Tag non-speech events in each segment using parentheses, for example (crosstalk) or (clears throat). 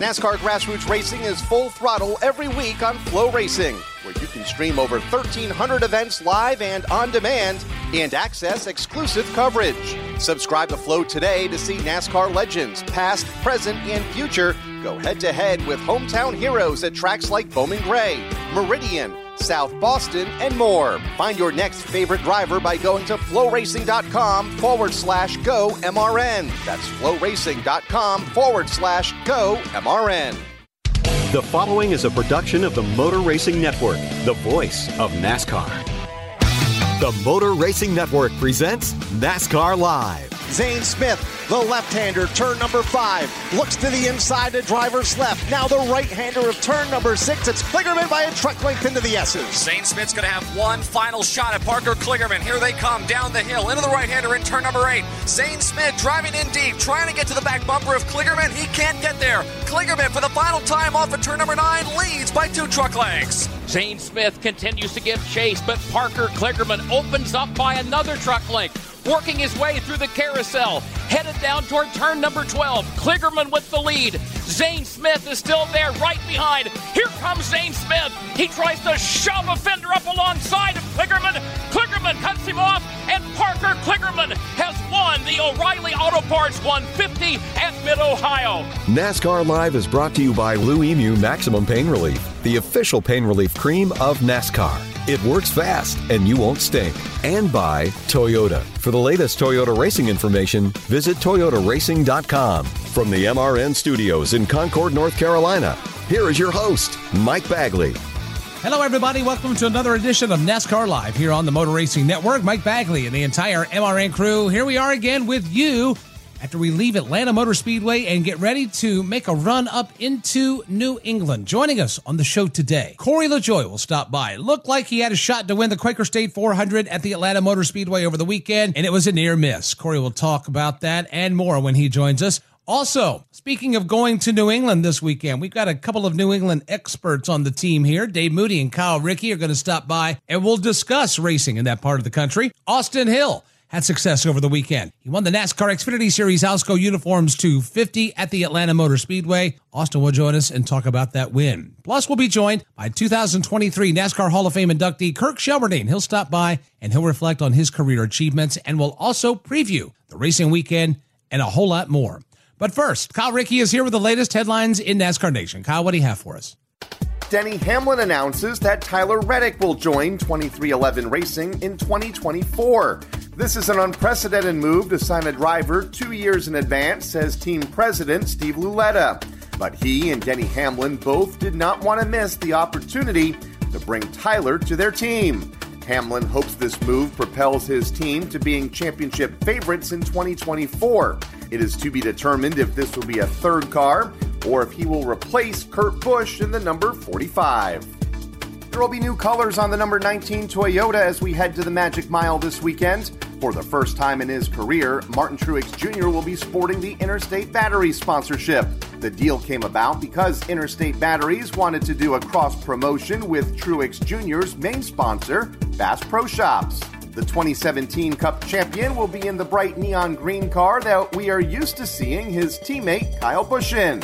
NASCAR Grassroots Racing is full throttle every week on FloRacing, where you can stream over 1,300 events live and on demand and access exclusive coverage. Subscribe to Flo today to see NASCAR legends, past, present, and future, go head to head with hometown heroes at tracks like Bowman Gray, Meridian, South Boston, and more. Find your next favorite driver by going to floracing.com forward slash go MRN. That's floracing.com forward slash go MRN. The following is a production of the Motor Racing Network, the voice of NASCAR. The Motor Racing Network presents NASCAR Live. Zane Smith, the left-hander, turn number five, looks to the inside to driver's left. Now the right-hander of turn number six. It's Kligerman by a truck length into the S's. Zane Smith's going to have one final shot at Parker Kligerman. Here they come down the hill into the right-hander in turn number eight. Zane Smith driving in deep, trying to get to the back bumper of Kligerman. He can't get there. Kligerman for the final time off of turn number nine leads by two truck lengths. Zane Smith continues to give chase, but Parker Kligerman opens up by another truck length working his way through the carousel, headed down toward turn number 12. Kligerman with the lead. Zane Smith is still there, right behind. Here comes Zane Smith. He tries to shove a fender up alongside of Kligerman. Kligerman cuts him off, and Parker Kligerman has won the O'Reilly Auto Parts 150 at Mid Ohio. NASCAR Live is brought to you by Blue-Emu Maximum Pain Relief, the official pain relief cream of NASCAR. It works fast and you won't stink. And by Toyota. For the latest Toyota racing information, visit toyotaracing.com. From the MRN studios in Concord, North Carolina, here is your host, Mike Bagley. Hello, everybody. Welcome to another edition of NASCAR Live here on the Motor Racing Network. Mike Bagley and the entire MRN crew. Here we are again with you after we leave Atlanta Motor Speedway and get ready to make a run up into New England. Joining us on the show today, Corey LaJoie will stop by. Looked like he had a shot to win the Quaker State 400 at the Atlanta Motor Speedway over the weekend, and it was a near miss. Corey will talk about that and more when he joins us. Also, speaking of going to New England this weekend, we've got a couple of New England experts on the team here. Dave Moody and Kyle Rickey are going to stop by and we'll discuss racing in that part of the country. Austin Hill had success over the weekend. He won the NASCAR Xfinity Series Alsco Uniforms 250 at the Atlanta Motor Speedway. Austin will join us and talk about that win. Plus, we'll be joined by 2023 NASCAR Hall of Fame inductee Kirk Shelmerdine. He'll stop by and he'll reflect on his career achievements and will also preview the racing weekend and a whole lot more. But first, Kyle Rickey is here with the latest headlines in NASCAR Nation. Kyle, what do you have for us? Denny Hamlin announces that Tyler Reddick will join 23XI Racing in 2024. This is an unprecedented move to sign a driver two years in advance, says team president Steve Lauletta. But he and Denny Hamlin both did not want to miss the opportunity to bring Tyler to their team. Hamlin hopes this move propels his team to being championship favorites in 2024. It is to be determined if this will be a third car or if he will replace Kurt Busch in the number 45. There will be new colors on the number 19 Toyota as we head to the Magic Mile this weekend. For the first time in his career, Martin Truex Jr. will be sporting the Interstate Batteries sponsorship. The deal came about because Interstate Batteries wanted to do a cross promotion with Truex Jr.'s main sponsor, Bass Pro Shops. The 2017 Cup champion will be in the bright neon green car that we are used to seeing his teammate Kyle Busch in.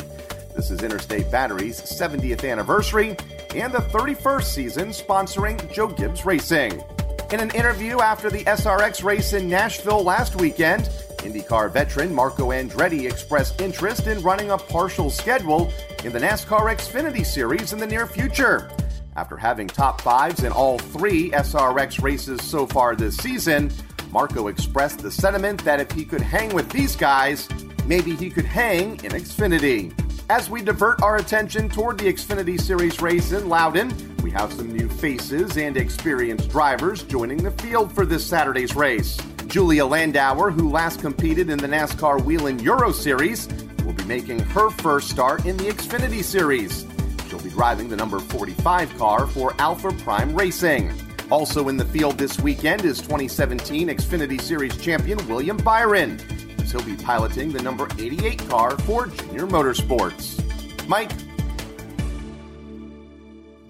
This is Interstate Battery's 70th anniversary and the 31st season sponsoring Joe Gibbs Racing. In an interview after the SRX race in Nashville last weekend, IndyCar veteran Marco Andretti expressed interest in running a partial schedule in the NASCAR Xfinity Series in the near future. After having top fives in all three SRX races so far this season, Marco expressed the sentiment that if he could hang with these guys, maybe he could hang in Xfinity. As we divert our attention toward the Xfinity Series race in Loudon, we have some new faces and experienced drivers joining the field for this Saturday's race. Julia Landauer, who last competed in the NASCAR Whelen Euro Series, will be making her first start in the Xfinity Series. Driving the number 45 car for Alpha Prime Racing. Also in the field this weekend is 2017 Xfinity Series champion William Byron, as he'll be piloting the number 88 car for Junior Motorsports. Mike,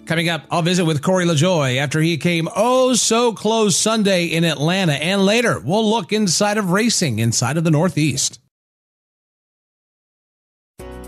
Coming up, I'll visit with Corey LaJoie after he came oh so close Sunday in Atlanta. And later, we'll look inside of racing inside of the Northeast.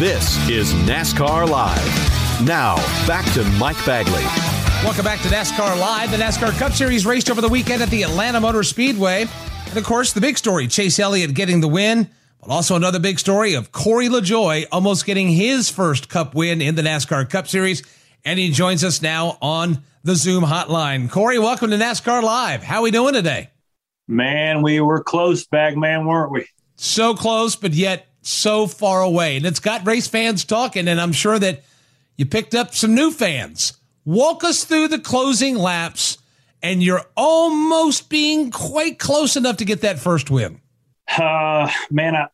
This is NASCAR Live. Now, back to Mike Bagley. Welcome back to NASCAR Live. The NASCAR Cup Series raced over the weekend at the Atlanta Motor Speedway. And of course, the big story Chase Elliott getting the win, but also another big story of Corey LaJoie almost getting his first Cup win in the NASCAR Cup Series. And he joins us now on the Zoom hotline. Corey, welcome to NASCAR Live. How are we doing today? Man, we were close, Bagman, weren't we? So close, but yet so far away. And it's got race fans talking, and I'm sure that you picked up some new fans. Walk us through the closing laps, and you're almost being quite close enough to get that first win. Uh, man, I,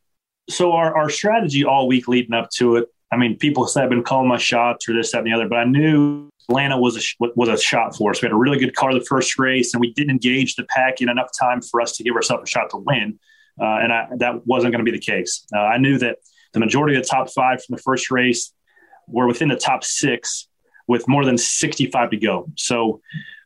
so our, our strategy all week leading up to it, I mean, people said I've been calling my shots or this, that, and the other, but I knew Atlanta was a was a shot for us. We had a really good car the first race, and we didn't engage the pack in enough time for us to give ourselves a shot to win. Uh, and I, that wasn't going to be the case. Uh, I knew that the majority of the top five from the first race were within the top six with more than 65 to go. So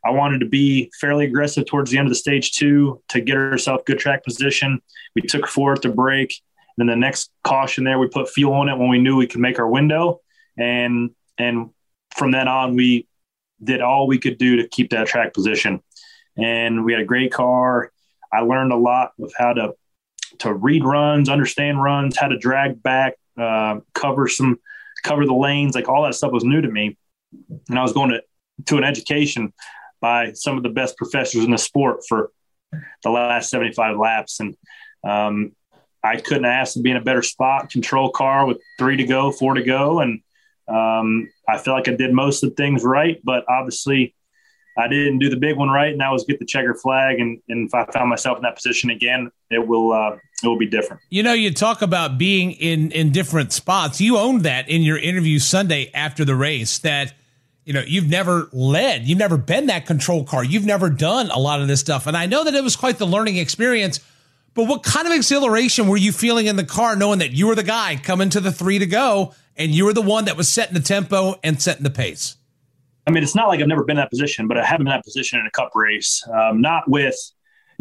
I wanted to be fairly aggressive towards the end of the stage two to get ourselves good track position. We took four at the break. Then the next caution there, we put fuel on it when we knew we could make our window. And, and from then on, we did all we could do to keep that track position. And we had a great car. I learned a lot of how to to read runs, understand runs, how to drag back, uh, cover some, cover the lanes, like all that stuff was new to me. And I was going to to an education by some of the best professors in the sport for the last 75 laps. And um, I couldn't ask to be in a better spot, control car with three to go, four to go. And um, I feel like I did most of the things right, but obviously I didn't do the big one right, and that was get the checker flag. And, and if I found myself in that position again, it will uh, it will be different. You know, you talk about being in in different spots. You owned that in your interview Sunday after the race. That you know you've never led, you've never been that control car, you've never done a lot of this stuff. And I know that it was quite the learning experience. But what kind of exhilaration were you feeling in the car, knowing that you were the guy coming to the three to go, and you were the one that was setting the tempo and setting the pace? I mean, it's not like I've never been in that position, but I haven't been in that position in a cup race. Um, not with,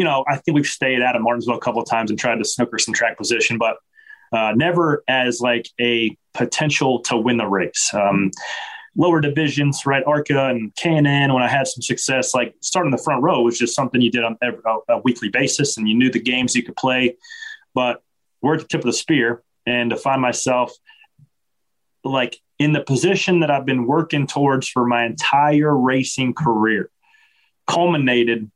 you know, I think we've stayed out of Martinsville a couple of times and tried to snooker some track position, but uh, never as like a potential to win the race. Um, lower divisions, right? ARCA and K&N, when I had some success, like starting the front row was just something you did on every, a, a weekly basis and you knew the games you could play. But we're at the tip of the spear. And to find myself like in the position that I've been working towards for my entire racing career, culminated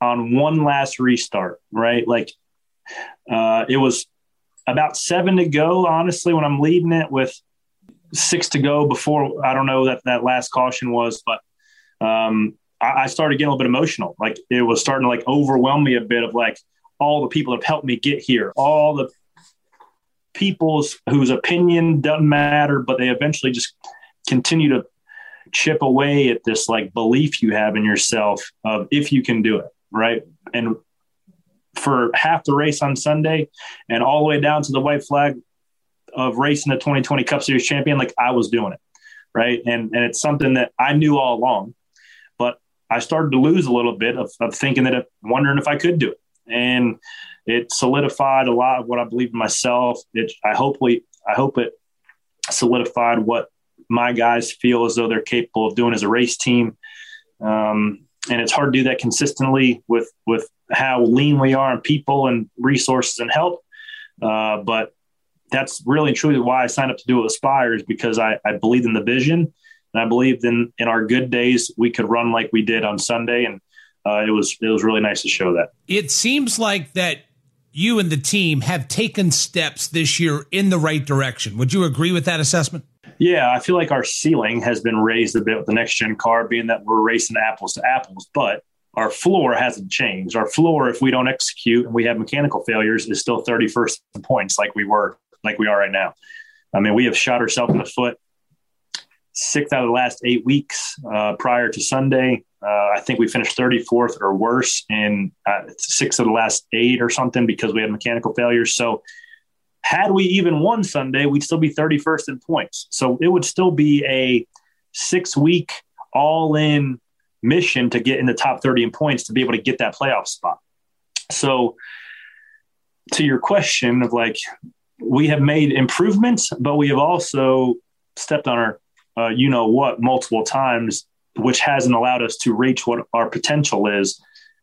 on one last restart, right? Like uh, it was about seven to go, honestly, when I'm leading it with six to go before I don't know that that last caution was, but um, I, I started getting a little bit emotional. Like it was starting to like overwhelm me a bit of like all the people that have helped me get here, all the people's whose opinion doesn't matter, but they eventually just continue to chip away at this like belief you have in yourself of if you can do it. Right? And for half the race on Sunday and all the way down to the white flag of racing the 2020 Cup Series champion, like I was doing it, right? And and it's something that I knew all along, but I started to lose a little bit of, of thinking that, wondering if I could do it, and it solidified a lot of what I believe in myself. It I hopefully I hope it solidified what my guys feel as though they're capable of doing as a race team. Um, and it's hard to do that consistently with with how lean we are in people and resources and help. Uh, but that's really truly why I signed up to do it with Aspire is because I, I believed in the vision and I believed in in our good days we could run like we did on Sunday and uh, it was it was really nice to show that. It seems like that you and the team have taken steps this year in the right direction. Would you agree with that assessment? Yeah, I feel like our ceiling has been raised a bit with the next gen car, being that we're racing apples to apples, but our floor hasn't changed. Our floor, if we don't execute and we have mechanical failures, is still 31st in points like we were, like we are right now. I mean, we have shot ourselves in the foot six out of the last eight weeks uh, prior to Sunday. Uh, I think we finished 34th or worse in uh, six of the last eight or something because we had mechanical failures. So had we even won Sunday, we'd still be 31st in points. So it would still be a six week all in mission to get in the top 30 in points to be able to get that playoff spot. So to your question of like, we have made improvements, but we have also stepped on our, uh, you know what, multiple times, which hasn't allowed us to reach what our potential is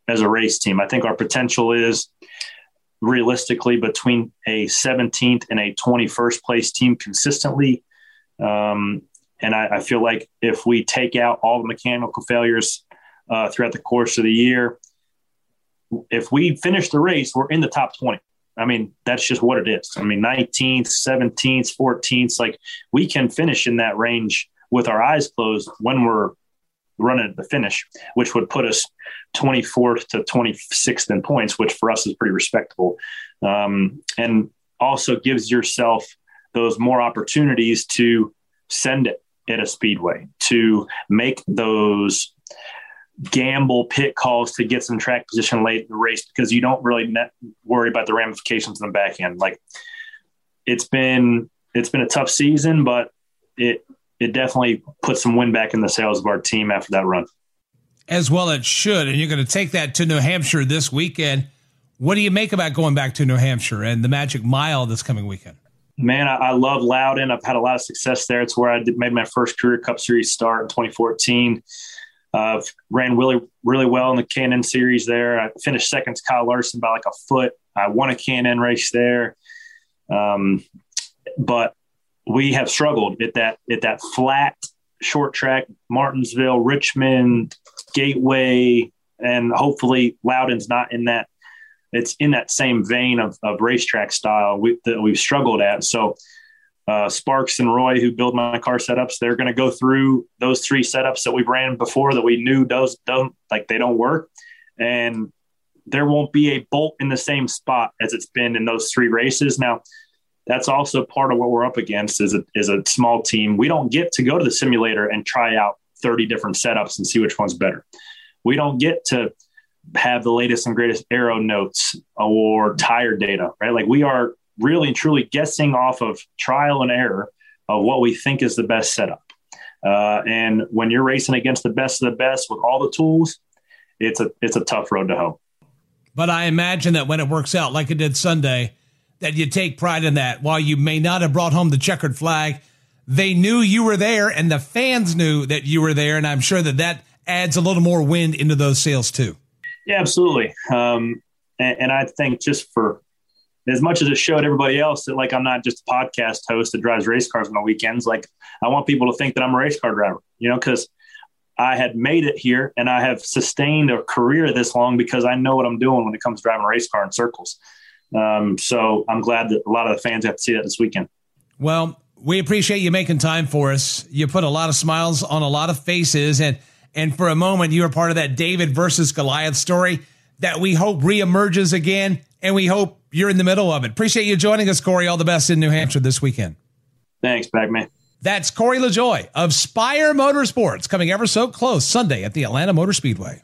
as a race team. I think our potential is realistically between a 17th and a 21st place team consistently. Um, and I, I, feel like if we take out all the mechanical failures uh, throughout the course of the year, if we finish the race, we're in the top 20. I mean, that's just what it is. I mean, 19th, 17th, 14th, like we can finish in that range with our eyes closed when we're running at the finish, which would put us 24th to 26th in points, which for us is pretty respectable. Um, and also gives yourself those more opportunities to send it at a speedway, to make those gamble pit calls to get some track position late in the race because you don't really net, worry about the ramifications in the back end. Like it's been, it's been a tough season, but it, it definitely put some wind back in the sails of our team after that run as well it should. And you're going to take that to New Hampshire this weekend. What do you make about going back to New Hampshire and the Magic Mile this coming weekend? Man, I, I love Loudon. I've had a lot of success there. It's where I did, made my first career Cup Series start in 2014. Uh, ran really, really well in the K&N series there. I finished second to Kyle Larson by like a foot. I won a K&N race there. Um, but we have struggled at that at that flat short track, Martinsville, Richmond, Gateway, and hopefully Loudon's not in that. It's in that same vein of, of racetrack style we, that we've struggled at. So uh, Sparks and Roy, who build my car setups, they're going to go through those three setups that we've ran before that we knew does don't like they don't work, and there won't be a bolt in the same spot as it's been in those three races. Now, that's also part of what we're up against is a, is a small team. We don't get to go to the simulator and try out 30 different setups and see which one's better. We don't get to have the latest and greatest aero notes or tire data, right? Like we are really and truly guessing off of trial and error of what we think is the best setup. Uh, and when you're racing against the best of the best with all the tools, it's a it's a tough road to hoe. But I imagine that when it works out like it did Sunday, that you take pride in that. While you may not have brought home the checkered flag, they knew you were there and the fans knew that you were there. And I'm sure that that adds a little more wind into those sails too. Yeah, absolutely. Um, and, and, I think just for as much as it showed everybody else that like I'm not just a podcast host that drives race cars on the weekends, like I want people to think that I'm a race car driver, you know, because I had made it here and I have sustained a career this long because I know what I'm doing when it comes to driving a race car in circles. Um, so I'm glad that a lot of the fans have to see that this weekend. Well, we appreciate you making time for us. You put a lot of smiles on a lot of faces, and and for a moment, you were part of that David versus Goliath story that we hope reemerges again, and we hope you're in the middle of it. Appreciate you joining us, Corey. All the best in New Hampshire this weekend. Thanks, Bagman. That's Corey LaJoie of Spire Motorsports coming ever so close Sunday at the Atlanta Motor Speedway.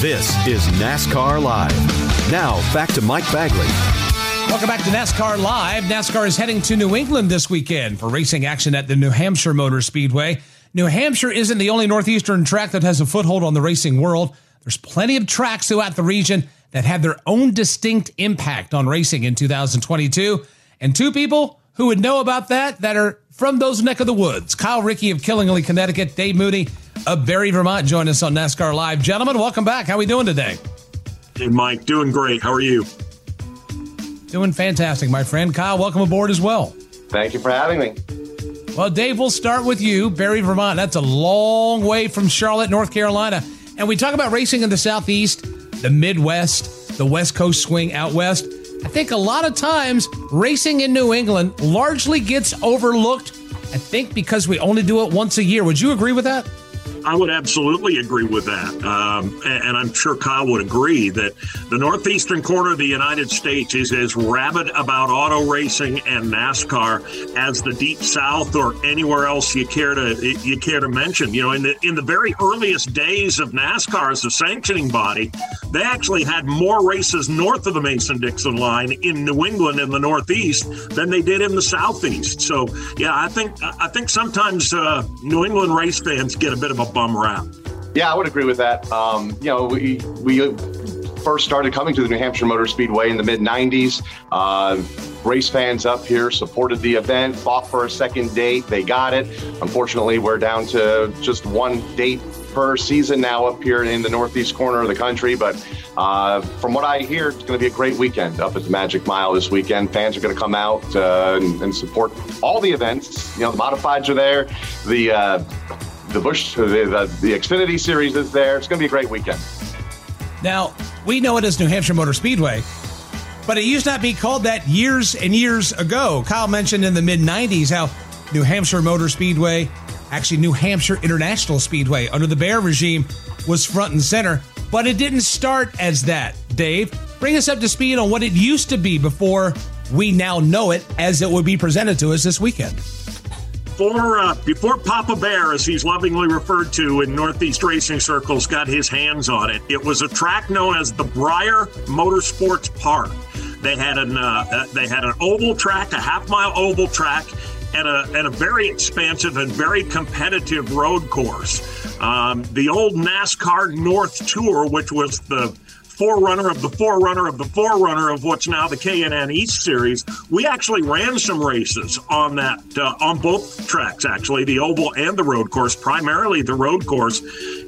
This is NASCAR Live. Now, back to Mike Bagley. Welcome back to NASCAR Live. NASCAR is heading to New England this weekend for racing action at the New Hampshire Motor Speedway. New Hampshire isn't the only Northeastern track that has a foothold on the racing world. There's plenty of tracks throughout the region that had their own distinct impact on racing in 2022. And two people who would know about that that are from those neck of the woods. Kyle Rickey of Killingly, Connecticut, Dave Moody of Barre, Vermont, join us on NASCAR Live. Gentlemen, welcome back. How are we doing today? Hey, Mike, doing great. How are you? Doing fantastic, my friend. Kyle, welcome aboard as well. Thank you for having me. Well, Dave, we'll start with you. Barre, Vermont. That's a long way from Charlotte, North Carolina. And we talk about racing in the Southeast, the Midwest, the West Coast swing out west. I think a lot of times racing in New England largely gets overlooked. I think because we only do it once a year. Would you agree with that? I would absolutely agree with that. Um, and, and, I'm sure Kyle would agree that the northeastern corner of the United States is as rabid about auto racing and NASCAR as the deep south or anywhere else you care to you care to mention. You know, in the in the very earliest days of NASCAR as a sanctioning body, they actually had more races north of the Mason-Dixon line in New England in the Northeast than they did in the Southeast. So, yeah, I think I think sometimes uh, New England race fans get a bit of a bum. Yeah, I would agree with that. Um, you know, we we first started coming to the New Hampshire Motor Speedway in the mid 90s. Uh, race fans up here supported the event, fought for a second date. They got it. Unfortunately, we're down to just one date per season now up here in the northeast corner of the country. But uh, from what I hear, it's going to be a great weekend up at the Magic Mile this weekend. Fans are going to come out uh, and, and, support all the events. You know, the modifieds are there. The uh, the Busch, uh, the, the, the Xfinity Series is there. It's going to be a great weekend. Now, we know it as New Hampshire Motor Speedway, but it used not be called that years and years ago. Kyle mentioned in the mid 90s how New Hampshire Motor Speedway, actually New Hampshire International Speedway under the Bahre regime, was front and center, but it didn't start as that. Dave, bring us up to speed on what it used to be before we now know it as it would be presented to us this weekend before uh, before Papa Bear, as he's lovingly referred to in Northeast racing circles, got his hands on it, it was a track known as the Bryar Motorsports Park. They had an uh, uh, they had an oval track, a half mile oval track, and a and a very expansive and very competitive road course. Um, the old NASCAR North Tour, which was the forerunner of the forerunner of the forerunner of what's now the K&N East Series. We actually ran some races on that uh, on both tracks, actually, the oval and the road course, primarily the road course.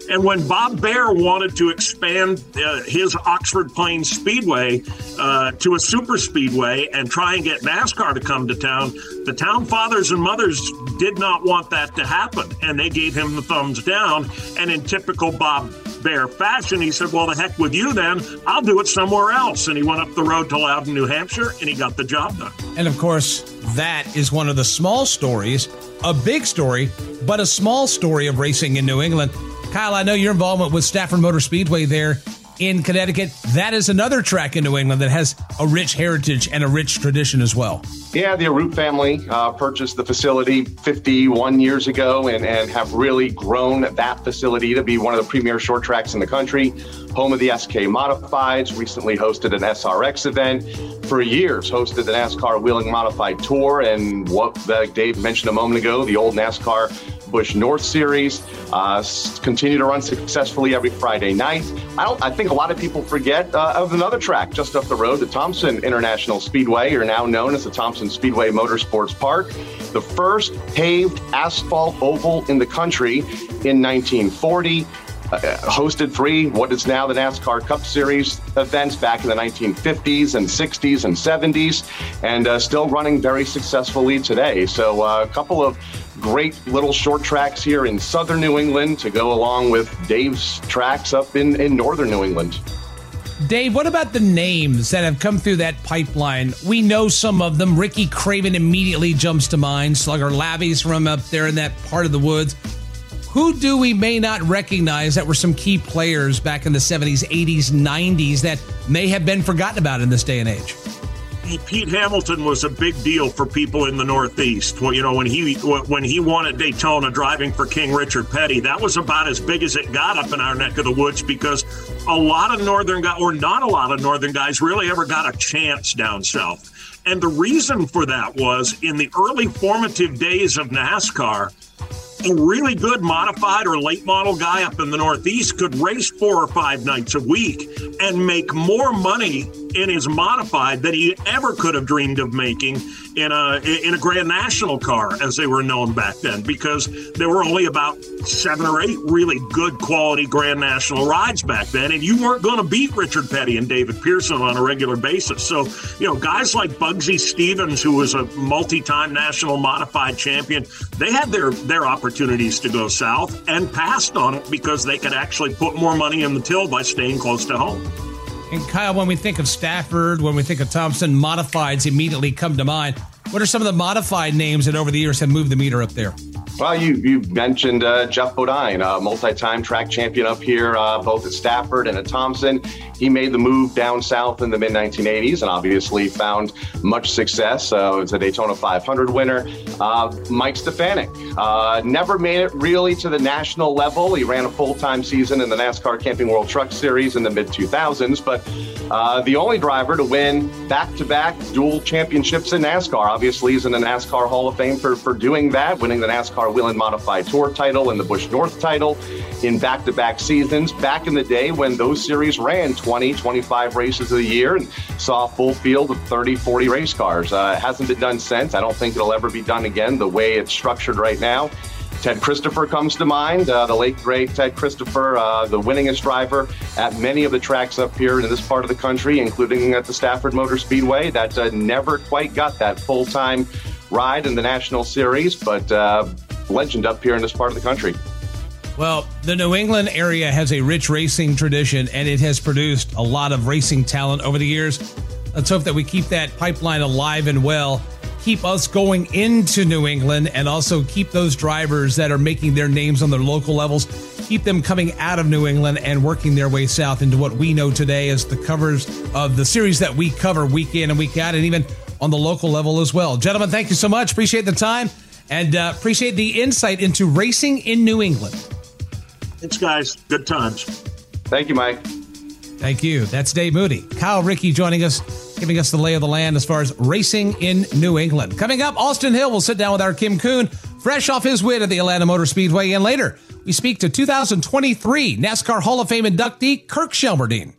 And when Bob Bahre wanted to expand uh, his Oxford Plains Speedway uh, to a super speedway and try and get NASCAR to come to town, the town fathers and mothers did not want that to happen, and they gave him the thumbs down. And in typical Bob Bahre fashion, he said, Well, the heck with you then. I'll do it somewhere else. And he went up the road to Loudon, New Hampshire, and he got the job done. And of course, that is one of the small stories, a big story, but a small story of racing in New England. Kyle, I know your involvement with Stafford Motor Speedway there in Connecticut. That is another track in New England that has a rich heritage and a rich tradition as well. Yeah, the Arute family uh, purchased the facility 51 years ago and, and have really grown that facility to be one of the premier short tracks in the country. Home of the SK Modifieds, recently hosted an SRX event. For years, hosted the NASCAR Whelen Modified Tour and what uh, Dave mentioned a moment ago, the old NASCAR Busch North Series. Uh, continue to run successfully every Friday night. I don't. I think a lot of people forget uh, of another track just up the road, the Thompson International Speedway, or now known as the Thompson Speedway Motorsports Park, the first paved asphalt oval in the country in 1940. Uh, hosted three what is now the NASCAR Cup Series events back in the 1950s and 60s and 70s, and uh, still running very successfully today. So, uh, a couple of great little short tracks here in southern New England to go along with Dave's tracks up in, in northern New England. Dave, what about the names that have come through that pipeline? We know some of them. Ricky Craven immediately jumps to mind. Slugger Labbe's from up there in that part of the woods. Who do we may not recognize that were some key players back in the 70s, 80s, 90s that may have been forgotten about in this day and age? Pete Hamilton was a big deal for people in the Northeast. Well, you know, when he when he won at Daytona, driving for King Richard Petty, that was about as big as it got up in our neck of the woods because a lot of northern guys, or not a lot of northern guys, really ever got a chance down south. And the reason for that was in the early formative days of NASCAR a really good modified or late model guy up in the Northeast could race four or five nights a week and make more money in his modified than he ever could have dreamed of making in a in a Grand National car, as they were known back then, because there were only about seven or eight really good quality Grand National rides back then, and you weren't going to beat Richard Petty and David Pearson on a regular basis. So, you know, guys like Bugsy Stevens, who was a multi-time national modified champion, they had their their opportunities to go south and passed on it because they could actually put more money in the till by staying close to home. And Kyle, when we think of Stafford, when we think of Thompson, modifieds immediately come to mind. What are some of the modified names that over the years have moved the meter up there? Well, you you mentioned uh, Geoff Bodine, a multi-time track champion up here, uh, both at Stafford and at Thompson. He made the move down south in the mid 1980s and obviously found much success. Uh, was a Daytona 500 winner. Uh, Mike Stefanik uh, never made it really to the national level. He ran a full-time season in the NASCAR Camping World Truck Series in the mid 2000s, but uh, the only driver to win back-to-back dual championships in NASCAR. Obviously, he's in the NASCAR Hall of Fame for for doing that, winning the NASCAR Whelen Modified Tour title and the Busch North title in back-to-back seasons. Back in the day when those series ran 20, 25 races a year and saw a full field of 30, 40 race cars. Uh, it hasn't been done since. I don't think it'll ever be done again the way it's structured right now. Ted Christopher comes to mind, uh, the late great Ted Christopher, uh, the winningest driver at many of the tracks up here in this part of the country, including at the Stafford Motor Speedway, that uh, never quite got that full time ride in the National Series, but uh, legend up here in this part of the country. Well, the New England area has a rich racing tradition and it has produced a lot of racing talent over the years. Let's hope that we keep that pipeline alive and well, keep us going into New England, and also keep those drivers that are making their names on their local levels, keep them coming out of New England and working their way south into what we know today as the covers of the series that we cover week in and week out, and even on the local level as well. Gentlemen, thank you so much. Appreciate the time and uh, appreciate the insight into racing in New England. Thanks, guys. Good times. Thank you, Mike. Thank you. That's Dave Moody. Kyle Rickey joining us, giving us the lay of the land as far as racing in New England. Coming up, Austin Hill will sit down with our Kim Coon, fresh off his win at the Atlanta Motor Speedway. And later, we speak to 2023 NASCAR Hall of Fame inductee Kirk Shelmerdine.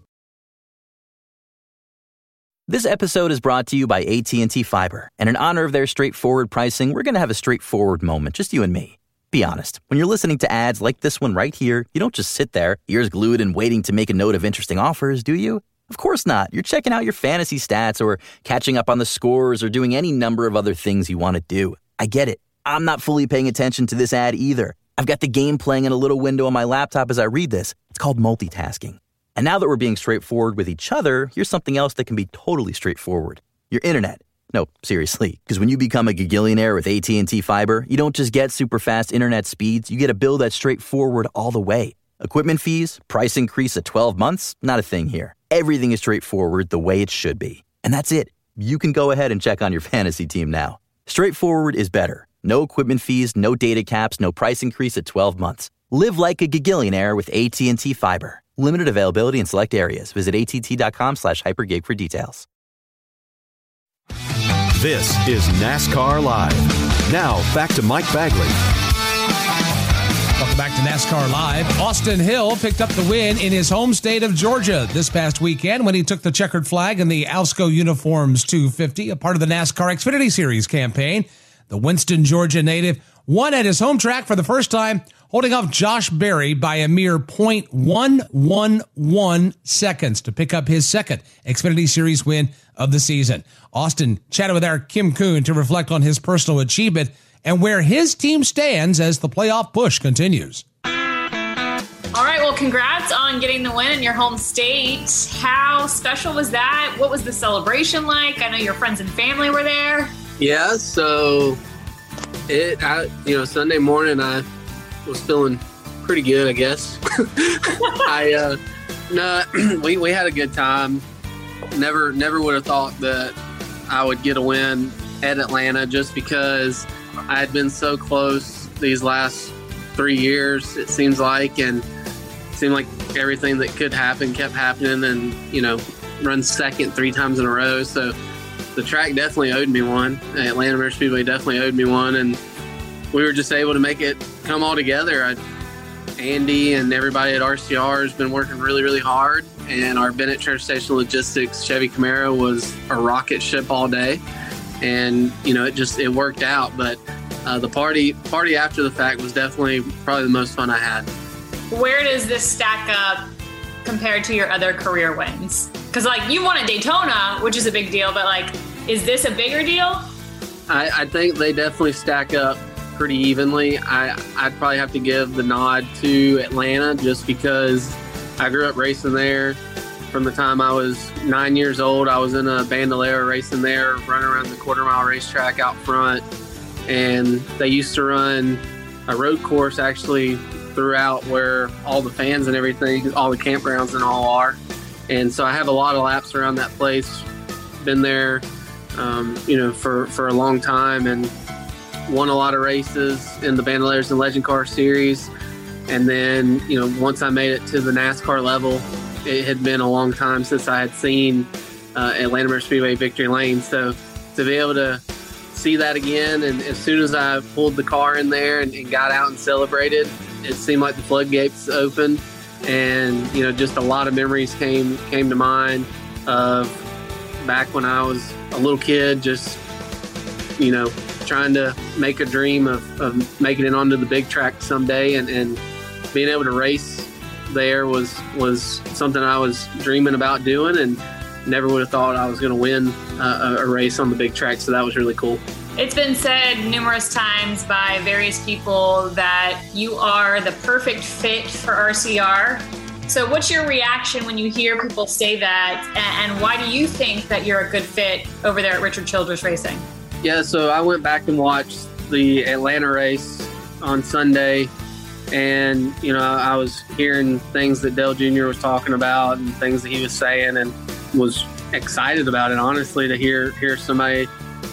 This episode is brought to you by AT&T Fiber. And in honor of their straightforward pricing, we're going to have a straightforward moment, just you and me. Be honest, when you're listening to ads like this one right here, you don't just sit there, ears glued and waiting to make a note of interesting offers, do you? Of course not. You're checking out your fantasy stats or catching up on the scores or doing any number of other things you want to do. I get it. I'm not fully paying attention to this ad either. I've got the game playing in a little window on my laptop as I read this. It's called multitasking. And now that we're being straightforward with each other, here's something else that can be totally straightforward. Your internet. No, seriously, because when you become a gigillionaire with AT&T Fiber, you don't just get super fast internet speeds, you get a bill that's straightforward all the way. Equipment fees, price increase at 12 months, not a thing here. Everything is straightforward the way it should be. And that's it. You can go ahead and check on your (laughs) fantasy team now. Straightforward is better. No equipment fees, no data caps, no price increase at 12 months. Live like a gigillionaire with AT&T Fiber. Limited availability in select areas. Visit att.com slash hypergig for details. This is NASCAR Live. Now, back to Mike Bagley. Welcome back to NASCAR Live. Austin Hill picked up the win in his home state of Georgia this past weekend when he took the checkered flag in the Alsco Uniforms 250, a part of the NASCAR Xfinity Series campaign. The Winston, Georgia native won at his home track for the first time, holding off Josh Berry by a mere 0.111 seconds to pick up his second Xfinity Series win of the season. Austin chatted with our Kim Coon to reflect on his personal achievement and where his team stands as the playoff push continues. All right, well, Well, congrats on getting the win in your home state. How special was that? What was the celebration like? I know your friends and family were there. Yeah, so it, I, you know, Sunday morning I was feeling pretty good, I guess. (laughs) I, uh, no, (clears throat) we, we had a good time. Never, never would have thought that I would get a win at Atlanta just because I had been so close these last three years, it seems like, and it seemed like everything that could happen kept happening and, you know, run second three times in a row. So the track definitely owed me one. Atlanta Motor Speedway definitely owed me one. And we were just able to make it come all together. I, Andy and everybody at RCR has been working really, really hard. And our Bennett Transportation Logistics Chevy Camaro was a rocket ship all day. And, you know, it just, it worked out. But uh, the party, party after the fact was definitely probably the most fun I had. Where does this stack up compared to your other career wins? Because, like, you won at Daytona, which is a big deal, but, like, is this a bigger deal? I, I think they definitely stack up pretty evenly. I, I'd probably have to give the nod to Atlanta just because I grew up racing there. From the time I was nine years old, I was in a Bandolero racing there, running around the quarter mile racetrack out front. And they used to run a road course actually throughout where all the fans and everything, all the campgrounds and all are. And so I have a lot of laps around that place. Been there, um, you know, for, for a long time and won a lot of races in the Bandoleros and Legend Car Series. And then, you know, once I made it to the NASCAR level, it had been a long time since I had seen uh, Atlanta Motor Speedway Victory Lane. So to be able to see that again, and as soon as I pulled the car in there and, and got out and celebrated, it seemed like the floodgates opened, and you know, just a lot of memories came came to mind of back when I was a little kid, just you know, trying to make a dream of, of making it onto the big track someday, and, and being able to race there was was something I was dreaming about doing, and never would have thought I was going to win uh, a, a race on the big track. So that was really cool. It's been said numerous times by various people that you are the perfect fit for RCR. So, what's your reaction when you hear people say that? And why do you think that you're a good fit over there at Richard Childress Racing? Yeah, so I went back and watched the Atlanta race on Sunday. And, you know, I was hearing things that Dale Jr. was talking about and things that he was saying and was excited about it, honestly, to hear hear somebody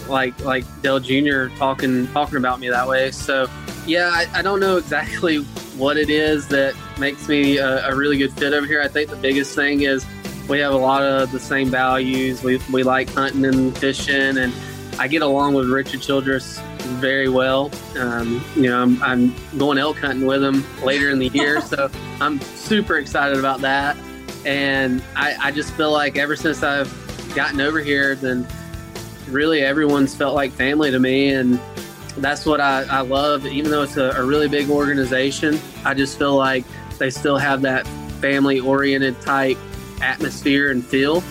like like Dale Jr. talking talking about me that way. So yeah, I, I don't know exactly what it is that makes me a, a, really good fit over here. I think the biggest thing is we have a lot of the same values. We we like hunting and fishing, and I get along with Richard Childress very well. Um, you know, I'm, I'm going elk hunting with him later in the year, (laughs) so I'm super excited about that. And I, I just feel like ever since I've gotten over here, then really everyone's felt like family to me. And that's what I, I love. Even though it's a, a really big organization, I just feel like they still have that family oriented type atmosphere and feel.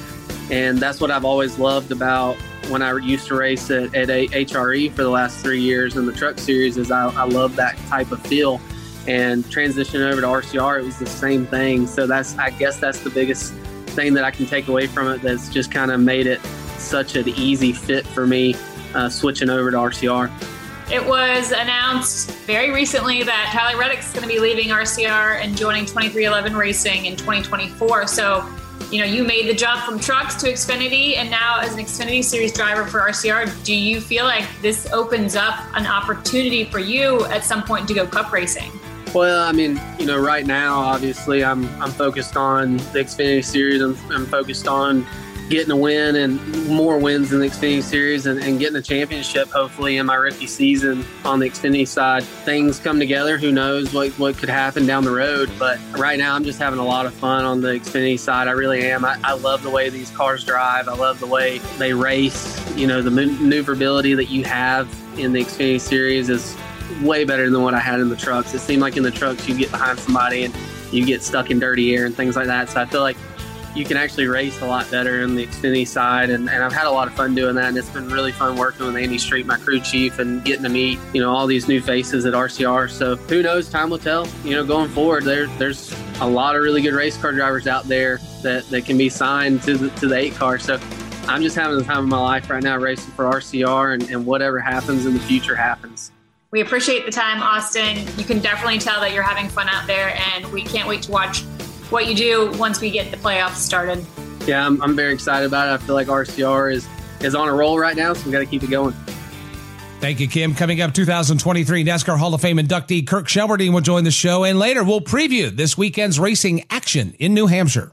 And that's what I've always loved about when I used to race at, at HRE for the last three years in the truck series is I, I love that type of feel and transition over to RCR, it was the same thing. So that's, I guess, that's the biggest thing that I can take away from it. That's just kind of made it such an easy fit for me uh, switching over to RCR. It was announced very recently that Tyler Reddick's going to be leaving RCR and joining 23XI Racing in 2024. So, you know, you made the jump from trucks to Xfinity, and now as an Xfinity Series driver for RCR, do you feel like this opens up an opportunity for you at some point to go cup racing? Well, I mean, you know, right now, obviously, I'm I'm focused on the Xfinity Series. I'm, I'm focused on getting a win and more wins in the Xfinity Series and, and, getting a championship, hopefully, in my rookie season on the Xfinity side. Things come together. Who knows what, what could happen down the road? But right now, I'm just having a lot of fun on the Xfinity side. I really am. I, I love the way these cars drive. I love the way they race. You know, the maneuverability that you have in the Xfinity Series is way better than what I had in the trucks. It seemed like in the trucks you get behind somebody and you get stuck in dirty air and things like that. So I feel like you can actually race a lot better in the Xfinity side, and, and I've had a lot of fun doing that. And it's been really fun working with Andy Street, my crew chief, and getting to meet you know all these new faces at RCR. So who knows? Time will tell. You know, going forward, there there's a lot of really good race car drivers out there that, that can be signed to the, to the eight car. So I'm just having the time of my life right now racing for RCR and, and whatever happens in the future happens. We appreciate the time, Austin. You can definitely tell that you're having fun out there, and we can't wait to watch what you do once we get the playoffs started. Yeah, I'm, I'm very excited about it. I feel like RCR is, is on a roll right now, so we got to keep it going. Thank you, Kim. Coming up, 2023 NASCAR Hall of Fame inductee Kirk Shelmerdine will join the show, and later we'll preview this weekend's racing action in New Hampshire.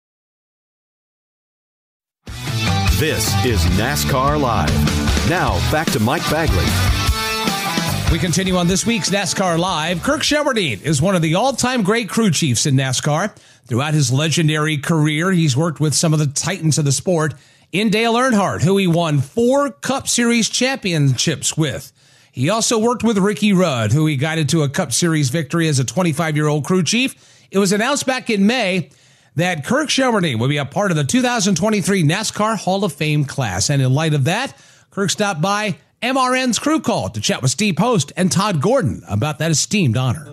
This is NASCAR Live. Now, back to Mike Bagley. We continue on this week's NASCAR Live. Kirk Shelmerdine is one of the all time great crew chiefs in NASCAR. Throughout his legendary career, he's worked with some of the titans of the sport in Dale Earnhardt, who he won four Cup Series championships with. He also worked with Ricky Rudd, who he guided to a Cup Series victory as a 25 year old crew chief. It was announced back in May that Kirk Shelmerdine will be a part of the 2023 NASCAR Hall of Fame class. And in light of that, Kirk stopped by MRN's crew call to chat with Steve Post and Todd Gordon about that esteemed honor.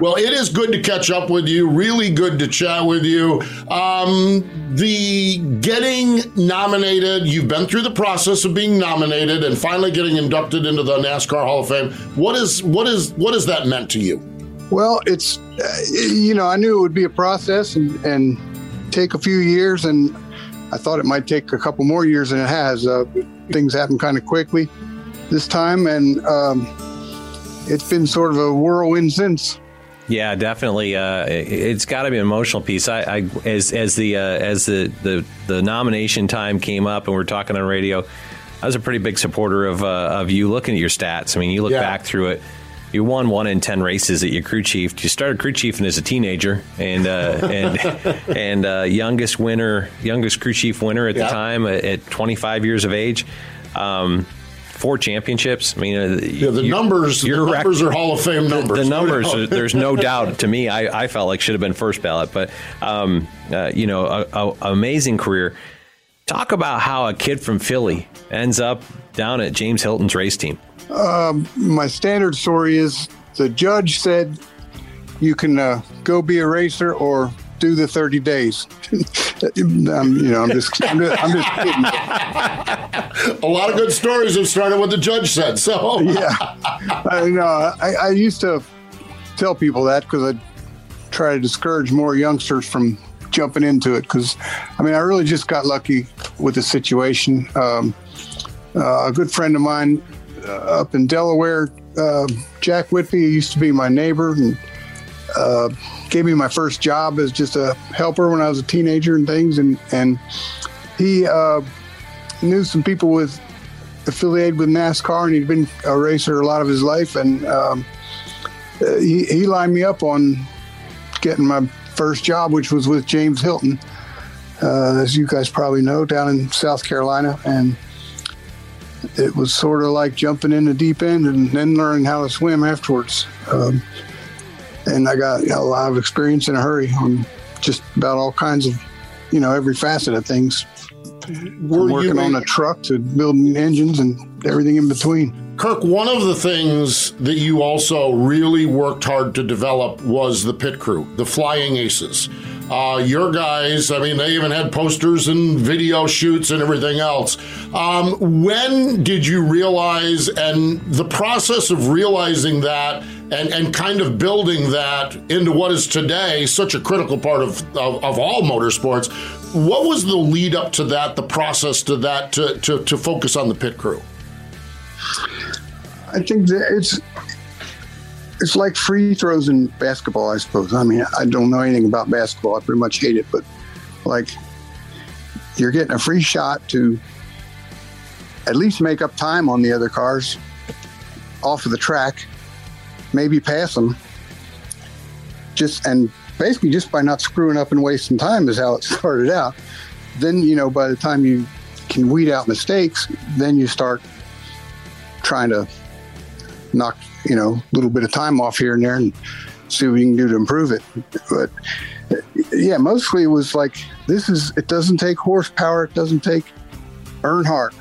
Well, it is good to catch up with you. Really good to chat with you. Um, the getting nominated, you've been through the process of being nominated and finally getting inducted into the NASCAR Hall of Fame. What is what is what has that meant to you? Well, it's uh, you know I knew it would be a process and and take a few years, and I thought it might take a couple more years, and it has. Uh, things happen kind of quickly this time, and um, it's been sort of a whirlwind since. Yeah, definitely. Uh, it's got to be an emotional piece. I, I as as the uh, as the, the the nomination time came up, and we're talking on radio. I was a pretty big supporter of uh, of you looking at your stats. I mean, you look Yeah. back through it. You won one in ten races at your crew chief. You started crew chiefing as a teenager, and uh, (laughs) and and uh, youngest winner, youngest crew chief winner at Yeah. the time at, at 25 years of age. Um, four championships. I mean, uh, Yeah, the you- numbers, the your numbers are Hall of Fame numbers. the numbers, No (laughs) there's no doubt. To me, I, I felt like should have been first ballot, but um, uh, you know, a, a, amazing career. Talk about how a kid from Philly ends up down at James Hylton's race team. Um, my standard story is the judge said you can uh, go be a racer or do the 30 days. (laughs) um, you know, I'm just, I'm just, I'm just kidding. a lot of good stories have started what the judge said. So (laughs) yeah, I know. I, I used to tell people that because I try to discourage more youngsters from jumping into it. Because I mean, I really just got lucky with the situation. Um, uh, a good friend of mine uh, up in Delaware, uh, Jack Whitby, used to be my neighbor and uh, gave me my first job as just a helper when I was a teenager and things. And and he uh, knew some people with affiliated with NASCAR, and he'd been a racer a lot of his life. And um, uh, he, he lined me up on getting my first job, which was with James Hylton, uh, as you guys probably know, down in South Carolina. And it was sort of like jumping in the deep end and then learning how to swim afterwards. Um, and I got a lot of experience in a hurry on just about all kinds of, you know, every facet of things. From Were you working on a- a truck to building engines and everything in between. Kirk, one of the things that you also really worked hard to develop was the pit crew, the Flying Aces. Uh, your guys, I mean, they even had posters and video shoots and everything else. Um, when did you realize, and the process of realizing that and, and kind of building that into what is today such a critical part of, of, of all motorsports, what was the lead up to that, the process to that, to, to, to focus on the pit crew? I think that it's it's like free throws in basketball, I suppose. I mean, I don't know anything about basketball. I pretty much hate it, but like you're getting a free shot to at least make up time on the other cars off of the track, maybe pass them, just and basically just by not screwing up and wasting time is how it (laughs) started out. Then you know by the time you can weed out mistakes, then you start trying to knock you know a little bit of time off here and there and see what you can do to improve it. But yeah, mostly it was like this is it doesn't take horsepower, it doesn't take Earnhardt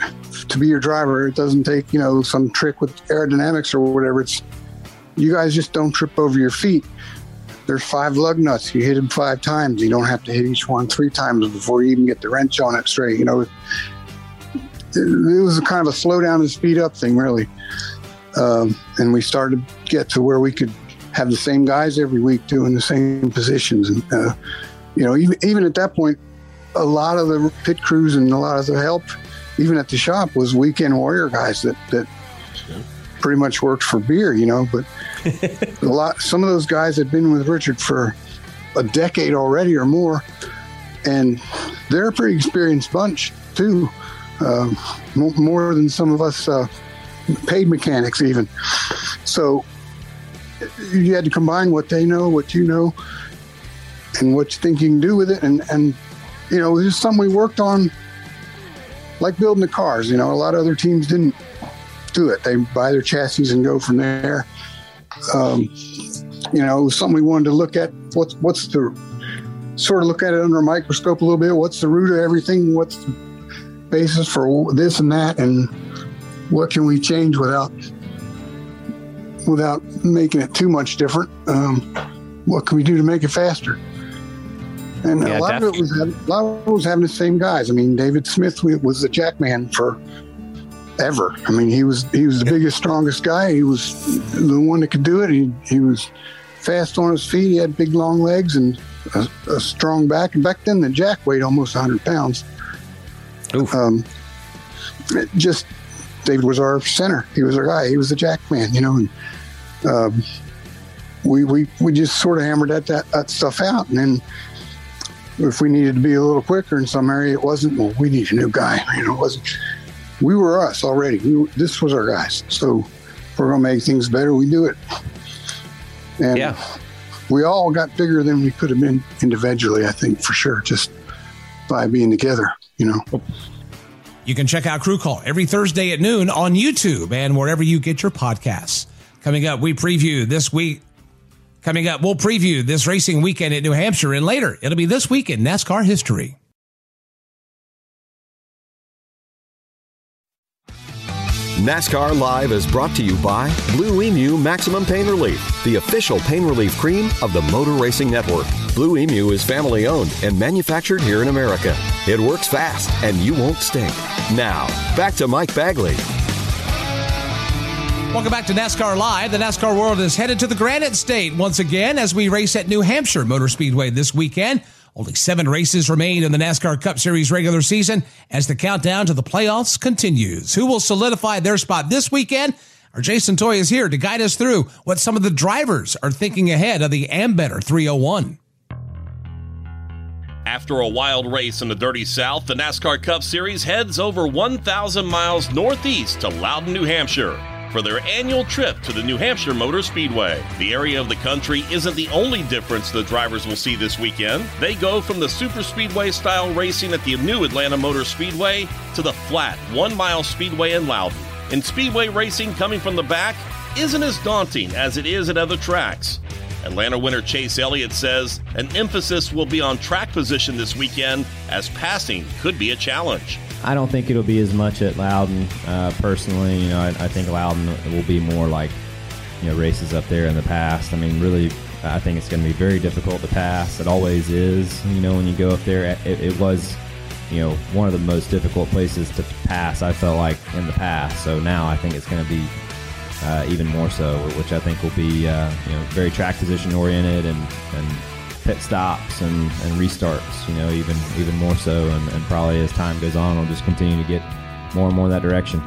to be your driver. It doesn't take you know some trick with aerodynamics or whatever. It's you guys just don't trip over your feet. There's five lug nuts. You hit them five times. You don't have to hit each one three times before you even get the wrench on it straight. You know, it, it was kind of a slow down and speed up thing, really. Um, and we started to get to where we could have the same guys every week doing the same positions. And, uh, you know, even, even at that point, a lot of the pit crews and a lot of the help, even at the shop, was weekend warrior guys that, that pretty much worked for beer, you know. But (laughs) a lot, some of those guys had been with Richard for a decade already or more, and they're a pretty experienced bunch too, um, more than some of us uh, paid mechanics even. So you had to combine what they know, what you know, and what you think you can do with it, and and you know, this is something we worked on, like building the cars. You know, a lot of other teams didn't do it. They buy their chassis and go from there. Um, you know, it was something we wanted to look at. What's what's the sort of look at it under a microscope a little bit. What's the root of everything? What's the basis for this and that? And what can we change without without making it too much different? Um, what can we do to make it faster? And Yeah, a lot of it was a lot of it was having the same guys. I mean, David Smith was the jackman for ever. I mean, he was he was the biggest, strongest guy. He was the one that could do it. He he was fast on his feet. He had big, long legs and a, a strong back. And back then, the jack weighed almost 100 pounds. Um, it just David was our center. He was our guy. He was the jack man, you know. And um, we we we just sort of hammered that, that that stuff out, and then if we needed to be a little quicker in some area, it wasn't. Well, we need a new guy. (laughs) You know, it wasn't. We were us already. We were, this was our guys. So if we're gonna make things better. We do it. And Yeah. we all got bigger than we could have been individually. I think for sure, just by being together. You know. You can check out Crew Call every Thursday at noon on YouTube and wherever you get your podcasts. Coming up, we preview this week. Coming up, we'll preview this racing weekend at New Hampshire, and later it'll be this week in NASCAR history. NASCAR Live is brought to you by Blue Emu Maximum Pain Relief, the official pain relief cream of the Motor Racing Network. Blue Emu is family owned and manufactured here in America. It works fast and you won't stink. Now, back to Mike Bagley. Welcome back to NASCAR Live. The NASCAR world is headed to the Granite State once again as we race at New Hampshire Motor Speedway this weekend. Only seven races remain in the NASCAR Cup Series regular season as the countdown to the playoffs continues. Who will solidify their spot this weekend? Our Jason Toy is here to guide us through what some of the drivers are thinking ahead of the Ambetter 301. After a wild race in the Dirty South, the NASCAR Cup Series heads over 1,000 miles northeast to Loudon, New Hampshire for their annual trip to the New Hampshire Motor Speedway. The area of the country isn't the only difference the drivers will see this weekend. They go from the super speedway style racing at the new Atlanta Motor Speedway to the flat one mile speedway in Loudon. And speedway racing coming from the back isn't as daunting as it is at other tracks. Atlanta winner Chase Elliott says an emphasis will be on track position this weekend as passing could be a challenge. I don't think it'll be as much at Loudon. Uh, personally, you know, I, I think Loudon will be more like you know races up there in the past. I mean, really, I think it's going to be very difficult to pass. It always is. You know, when you go up there, it, it was you know one of the most difficult places to pass. I felt like in the past. So now I think it's going to be uh, even more so, which I think will be uh, you know very track position oriented and and pit stops and, and restarts. You know, even even more so, and, and probably as time goes on, we'll just continue to get more and more in that direction.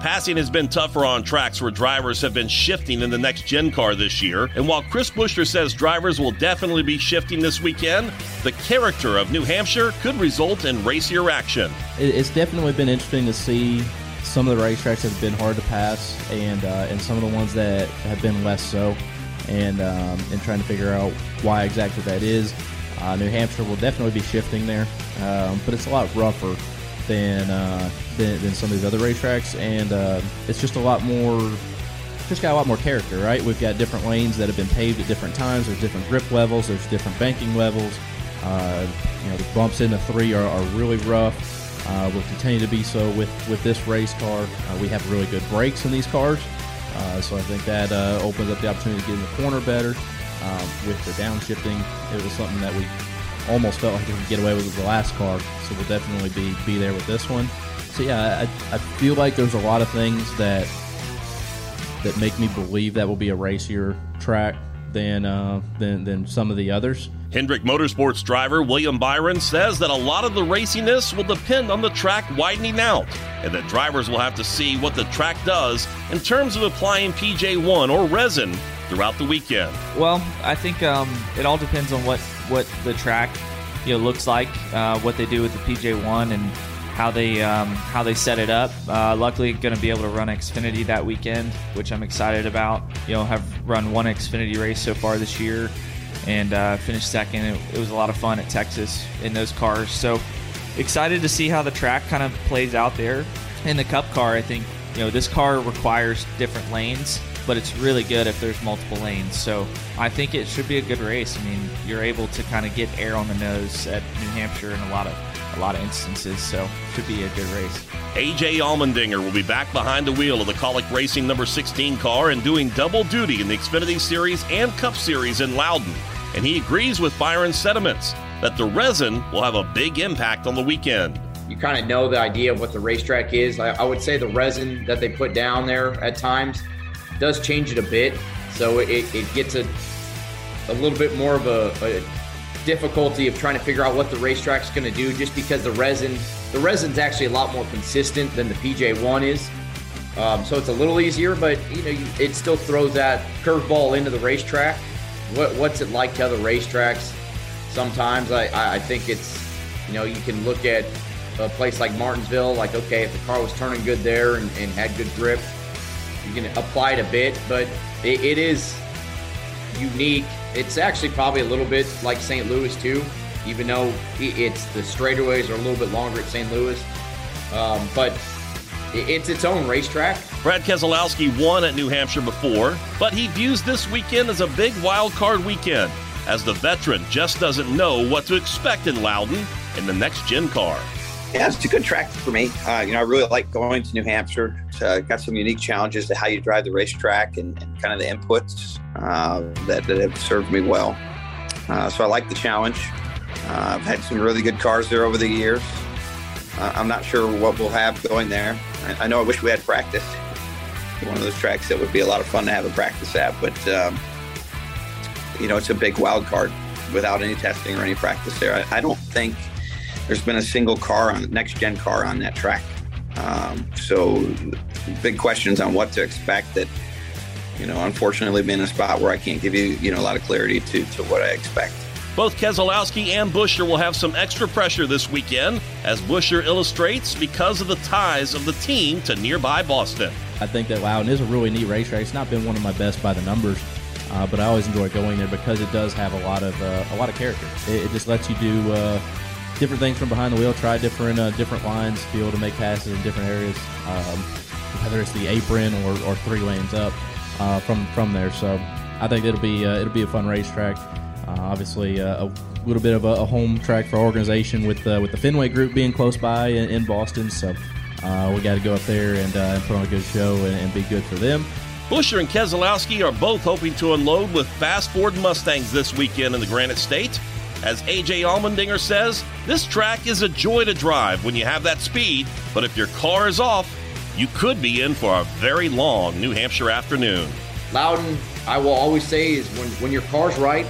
Passing has been tougher on tracks where drivers have been shifting in the next gen car this year. And while Chris Buescher says drivers will definitely be shifting this weekend, the character of New Hampshire could result in racier action. It's definitely been interesting to see some of the racetracks have been hard to pass, and uh, and some of the ones that have been less so. and um, and trying to figure out why exactly that is. Uh, New Hampshire will definitely be shifting there, um, but it's a lot rougher than, uh, than than some of these other racetracks, and uh, it's just a lot more. Just got a lot more character, right? We've got different lanes that have been paved at different times. There's different grip levels. There's different banking levels. Uh, you know, the bumps in the three are, are really rough. Uh, will continue to be so with with this race car. Uh, we have really good brakes in these cars, uh, so I think that uh, opens up the opportunity to get in the corner better. Um, with the downshifting, it was something that we almost felt like we could get away with the last car, so we'll definitely be be there with this one. So yeah, I, I feel like there's a lot of things that that make me believe that will be a racier track than uh, than than some of the others. Hendrick Motorsports driver William Byron says that a lot of the raciness will depend on the track widening out, and that drivers will have to see what the track does in terms of applying PJ1 or resin throughout the weekend. Well, I think um, it all depends on what what the track you know looks like, uh, what they do with the PJ1, and how they um, how they set it up. Uh, luckily, going to be able to run Xfinity that weekend, which I'm excited about. You know, have run one Xfinity race so far this year, and uh, finished second. It, it was a lot of fun at Texas in those cars. So excited to see how the track kind of plays out there. In the Cup car, I think you know this car requires different lanes but it's really good if there's multiple lanes. So I think it should be a good race. I mean, you're able to kind of get air on the nose at New Hampshire in a lot of a lot of instances. So should be a good race. AJ Allmendinger will be back behind the wheel of the Kaulig Racing number 16 car and doing double duty in the Xfinity Series and Cup Series in Loudon. And he agrees with Byron's sentiments that the resin will have a big impact on the weekend. You kind of know the idea of what the racetrack is. I, I would say the resin that they put down there at times does change it a bit. So it, it gets a, a little bit more of a, a difficulty of trying to figure out what the racetrack's going to do just because the resin the resin's actually a lot more consistent than the PJ1 is. Um, so it's a little easier, but you know you, it still throws that curveball into the racetrack. What, what's it like to other racetracks? Sometimes I, I think it's you know you can look at a place like Martinsville, like okay, if the car was turning good there and, and had good grip, you can apply it a bit, but it, it is unique. It's actually probably a little bit like St. Louis too, even though it's the straightaways are a little bit longer at St. Louis. Um, but it's its own racetrack. Brad Keselowski won at New Hampshire before, but he views this weekend as a big wild card weekend, as the veteran just doesn't know what to expect in Loudon in the next gen car. Yeah, it's a good track for me. Uh, you know, I really like going to New Hampshire. It's uh, got some unique challenges to how you drive the racetrack and, and kind of the inputs uh, that, that, have served me well. Uh, so I like the challenge. Uh, I've had some really good cars there over the years. Uh, I'm not sure what we'll have going there. I, I, know I wish we had practice. One of those tracks that would be a lot of fun to have a practice at, but um, you know, it's a big wild card without any testing or any practice there. I, I don't think – there's been a single car on next gen car on that track. Um, so big questions on what to expect that, you know, unfortunately been in a spot where I can't give you, you know, a lot of clarity to, to what I expect. Both Keselowski and Buescher will have some extra pressure this weekend, as Buescher illustrates, because of the ties of the team to nearby Boston. I think that Loudon is a really neat racetrack. It's not been one of my best by the numbers, uh, but I always enjoy going there because it does have a lot of uh, a lot of character. It, it just lets you do uh, different things from behind the wheel, try different uh, different lines, be able to make passes in different areas, um, whether it's the apron or, or three lanes up uh, from from there. So I think it'll be uh, it'll be a fun racetrack. Uh, obviously, uh, a little bit of a, a, home track for our organization with uh, with the Fenway Group being close by in, in Boston. So we got to go up there and, and, put on a good show and, and be good for them. Buescher and Keselowski are both hoping to unload with fast Ford Mustangs this weekend in the Granite State. As AJ Allmendinger says, this track is a joy to drive when you have that speed, but if your car is off, you could be in for a very long New Hampshire afternoon. Loudon, I will always say, is when, when your car's right,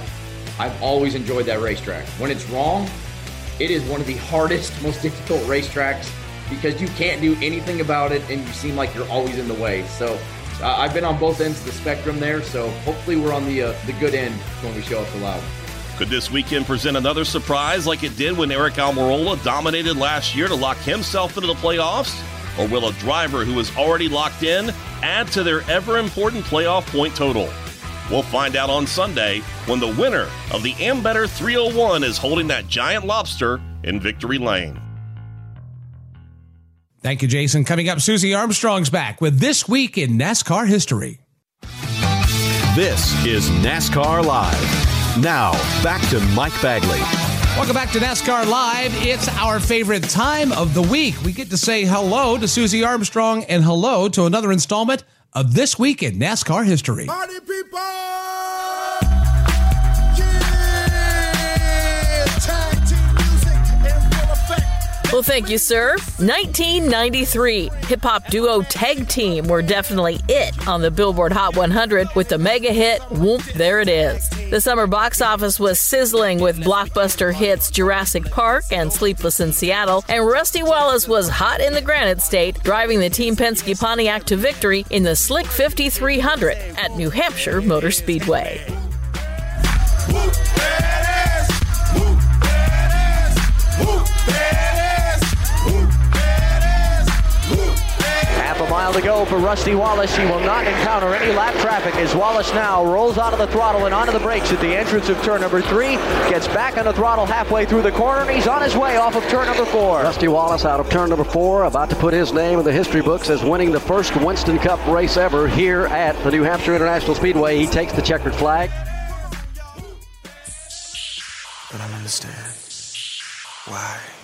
I've always enjoyed that racetrack. When it's wrong, it is one of the hardest, (laughs) most difficult racetracks because you can't do anything about it and you seem like you're always in the way. So uh, I've been on both ends of the spectrum there, so hopefully we're on the uh, the good end when we show up to Loudon. Could this weekend present another surprise like it did when Eric Almirola dominated last year to lock himself into the playoffs? Or will a driver who is already locked in add to their ever important playoff point total? We'll find out on Sunday when the winner of the Ambetter 301 is holding that giant lobster in Victory Lane. Thank you, Jason. Coming up, Susie Armstrong's back with This Week in NASCAR History. This is NASCAR Live. Now, back to Mike Bagley. Welcome back to NASCAR Live. It's our favorite time of the week. We get to say hello to Susie Armstrong and hello to another installment of This Week in NASCAR History. Party people! Well, thank you, sir. 1993. Hip hop duo Tag Team were definitely it on the Billboard Hot 100 with the mega hit Whoop, There It Is. The summer box office was sizzling with blockbuster hits Jurassic Park and Sleepless in Seattle, and Rusty Wallace was hot in the Granite State, driving the Team Penske Pontiac to victory in the Slick 50 300 at New Hampshire Motor Speedway. Mile to go for Rusty Wallace. He will not encounter any lap traffic as Wallace now rolls out of the throttle and onto the brakes at the entrance of turn number three. Gets back on the throttle halfway through the corner and he's on his way off of turn number four. Rusty Wallace out of turn number four, about to put his name in the history books as winning the first Winston Cup race ever here at the New Hampshire International Speedway. He takes the checkered flag. But I understand. Why?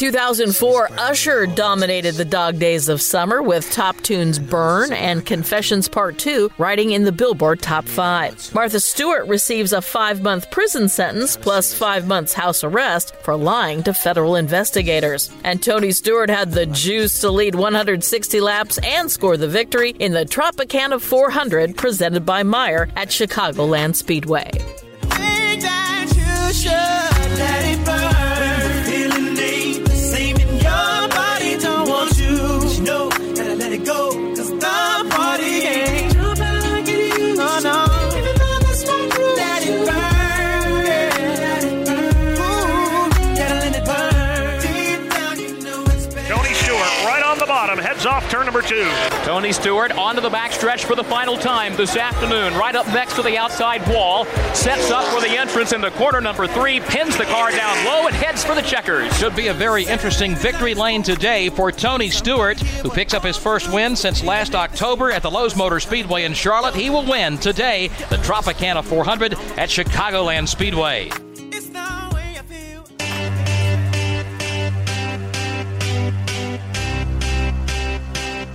2004, Usher dominated the dog days of summer with top tunes Burn and Confessions Part 2 riding in the Billboard Top 5. Martha Stewart receives a five month prison sentence plus five months house arrest for lying to federal investigators. And Tony Stewart had the juice to lead 160 laps and score the victory in the Tropicana 400 presented by Meijer at Chicagoland Speedway. Two. Tony Stewart onto the backstretch for the final time this afternoon. Right up next to the outside wall. Sets up for the entrance into corner number three. Pins the car down low and heads for the checkers. Should be a very interesting victory lane today for Tony Stewart, who picks up his first win since last October at the Lowe's Motor Speedway in Charlotte. He will win today the Tropicana 400 at Chicagoland Speedway.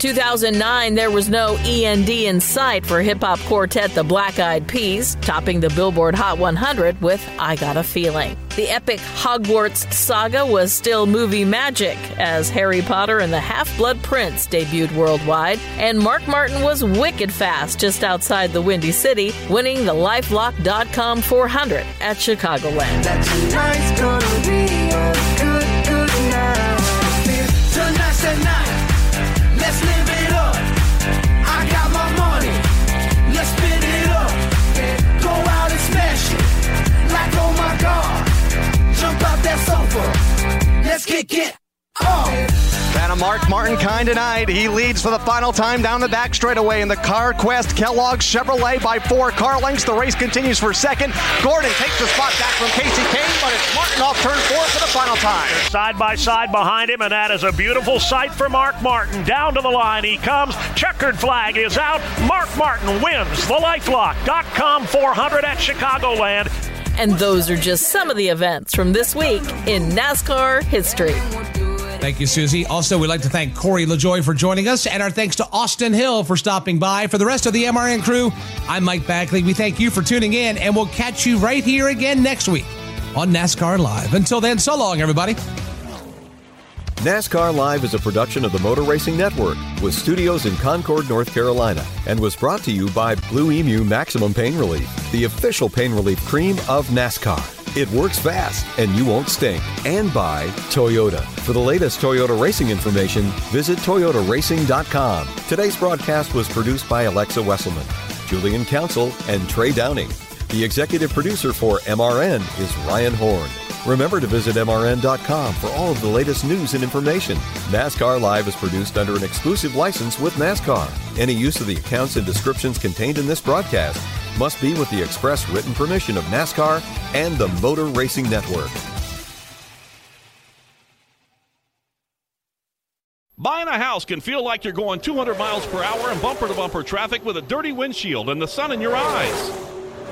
2009, there was no END in sight for hip hop quartet The Black Eyed Peas, topping the Billboard Hot 100 with I Got a Feeling. The epic Hogwarts saga was still movie magic as Harry Potter and the Half Blood Prince debuted worldwide, and Mark Martin was wicked fast just outside the Windy City, winning the Lifelock.com 400 at Chicagoland. That sofa. Let's kick it off. And a Mark Martin kind tonight. He leads for the final time down the back straightaway in the CarQuest Kellogg Chevrolet by four car lengths. The race continues for second. Gordon takes the spot back from Kasey Kahne, but it's Martin off turn four for the final time. Side by side behind him, and that is a beautiful sight for Mark Martin. Down to the line he comes. Checkered flag is out. Mark Martin wins the Lifelock.com 400 at Chicagoland. And those are just some of the events from this week in NASCAR history. Thank you, Susie. Also, we'd like to thank Corey Lajoie for joining us, and our thanks to Austin Hill for stopping by. For the rest of the MRN crew, I'm Mike Bagley. We thank you for tuning in, and we'll catch you right here again next week on NASCAR Live. Until then, so long, everybody. NASCAR Live is a production of the Motor Racing Network with studios in Concord, North Carolina, and was brought to you by Blue Emu Maximum Pain Relief, the official pain relief cream of NASCAR. It works fast and you won't stink. And by Toyota. For the latest Toyota racing information, visit toyotaracing.com. Today's broadcast was produced by Alexa Wesselman, Julian Council, and Trey Downing. The executive producer for MRN is Ryan Horn. Remember to visit MRN.com for all of the latest news and information. NASCAR Live is produced under an exclusive license with NASCAR. Any use of the accounts and descriptions contained in this broadcast must be with the express written permission of NASCAR and the Motor Racing Network. Buying a house can feel like you're going 200 miles per hour in bumper to bumper traffic with a dirty windshield and the sun in your eyes.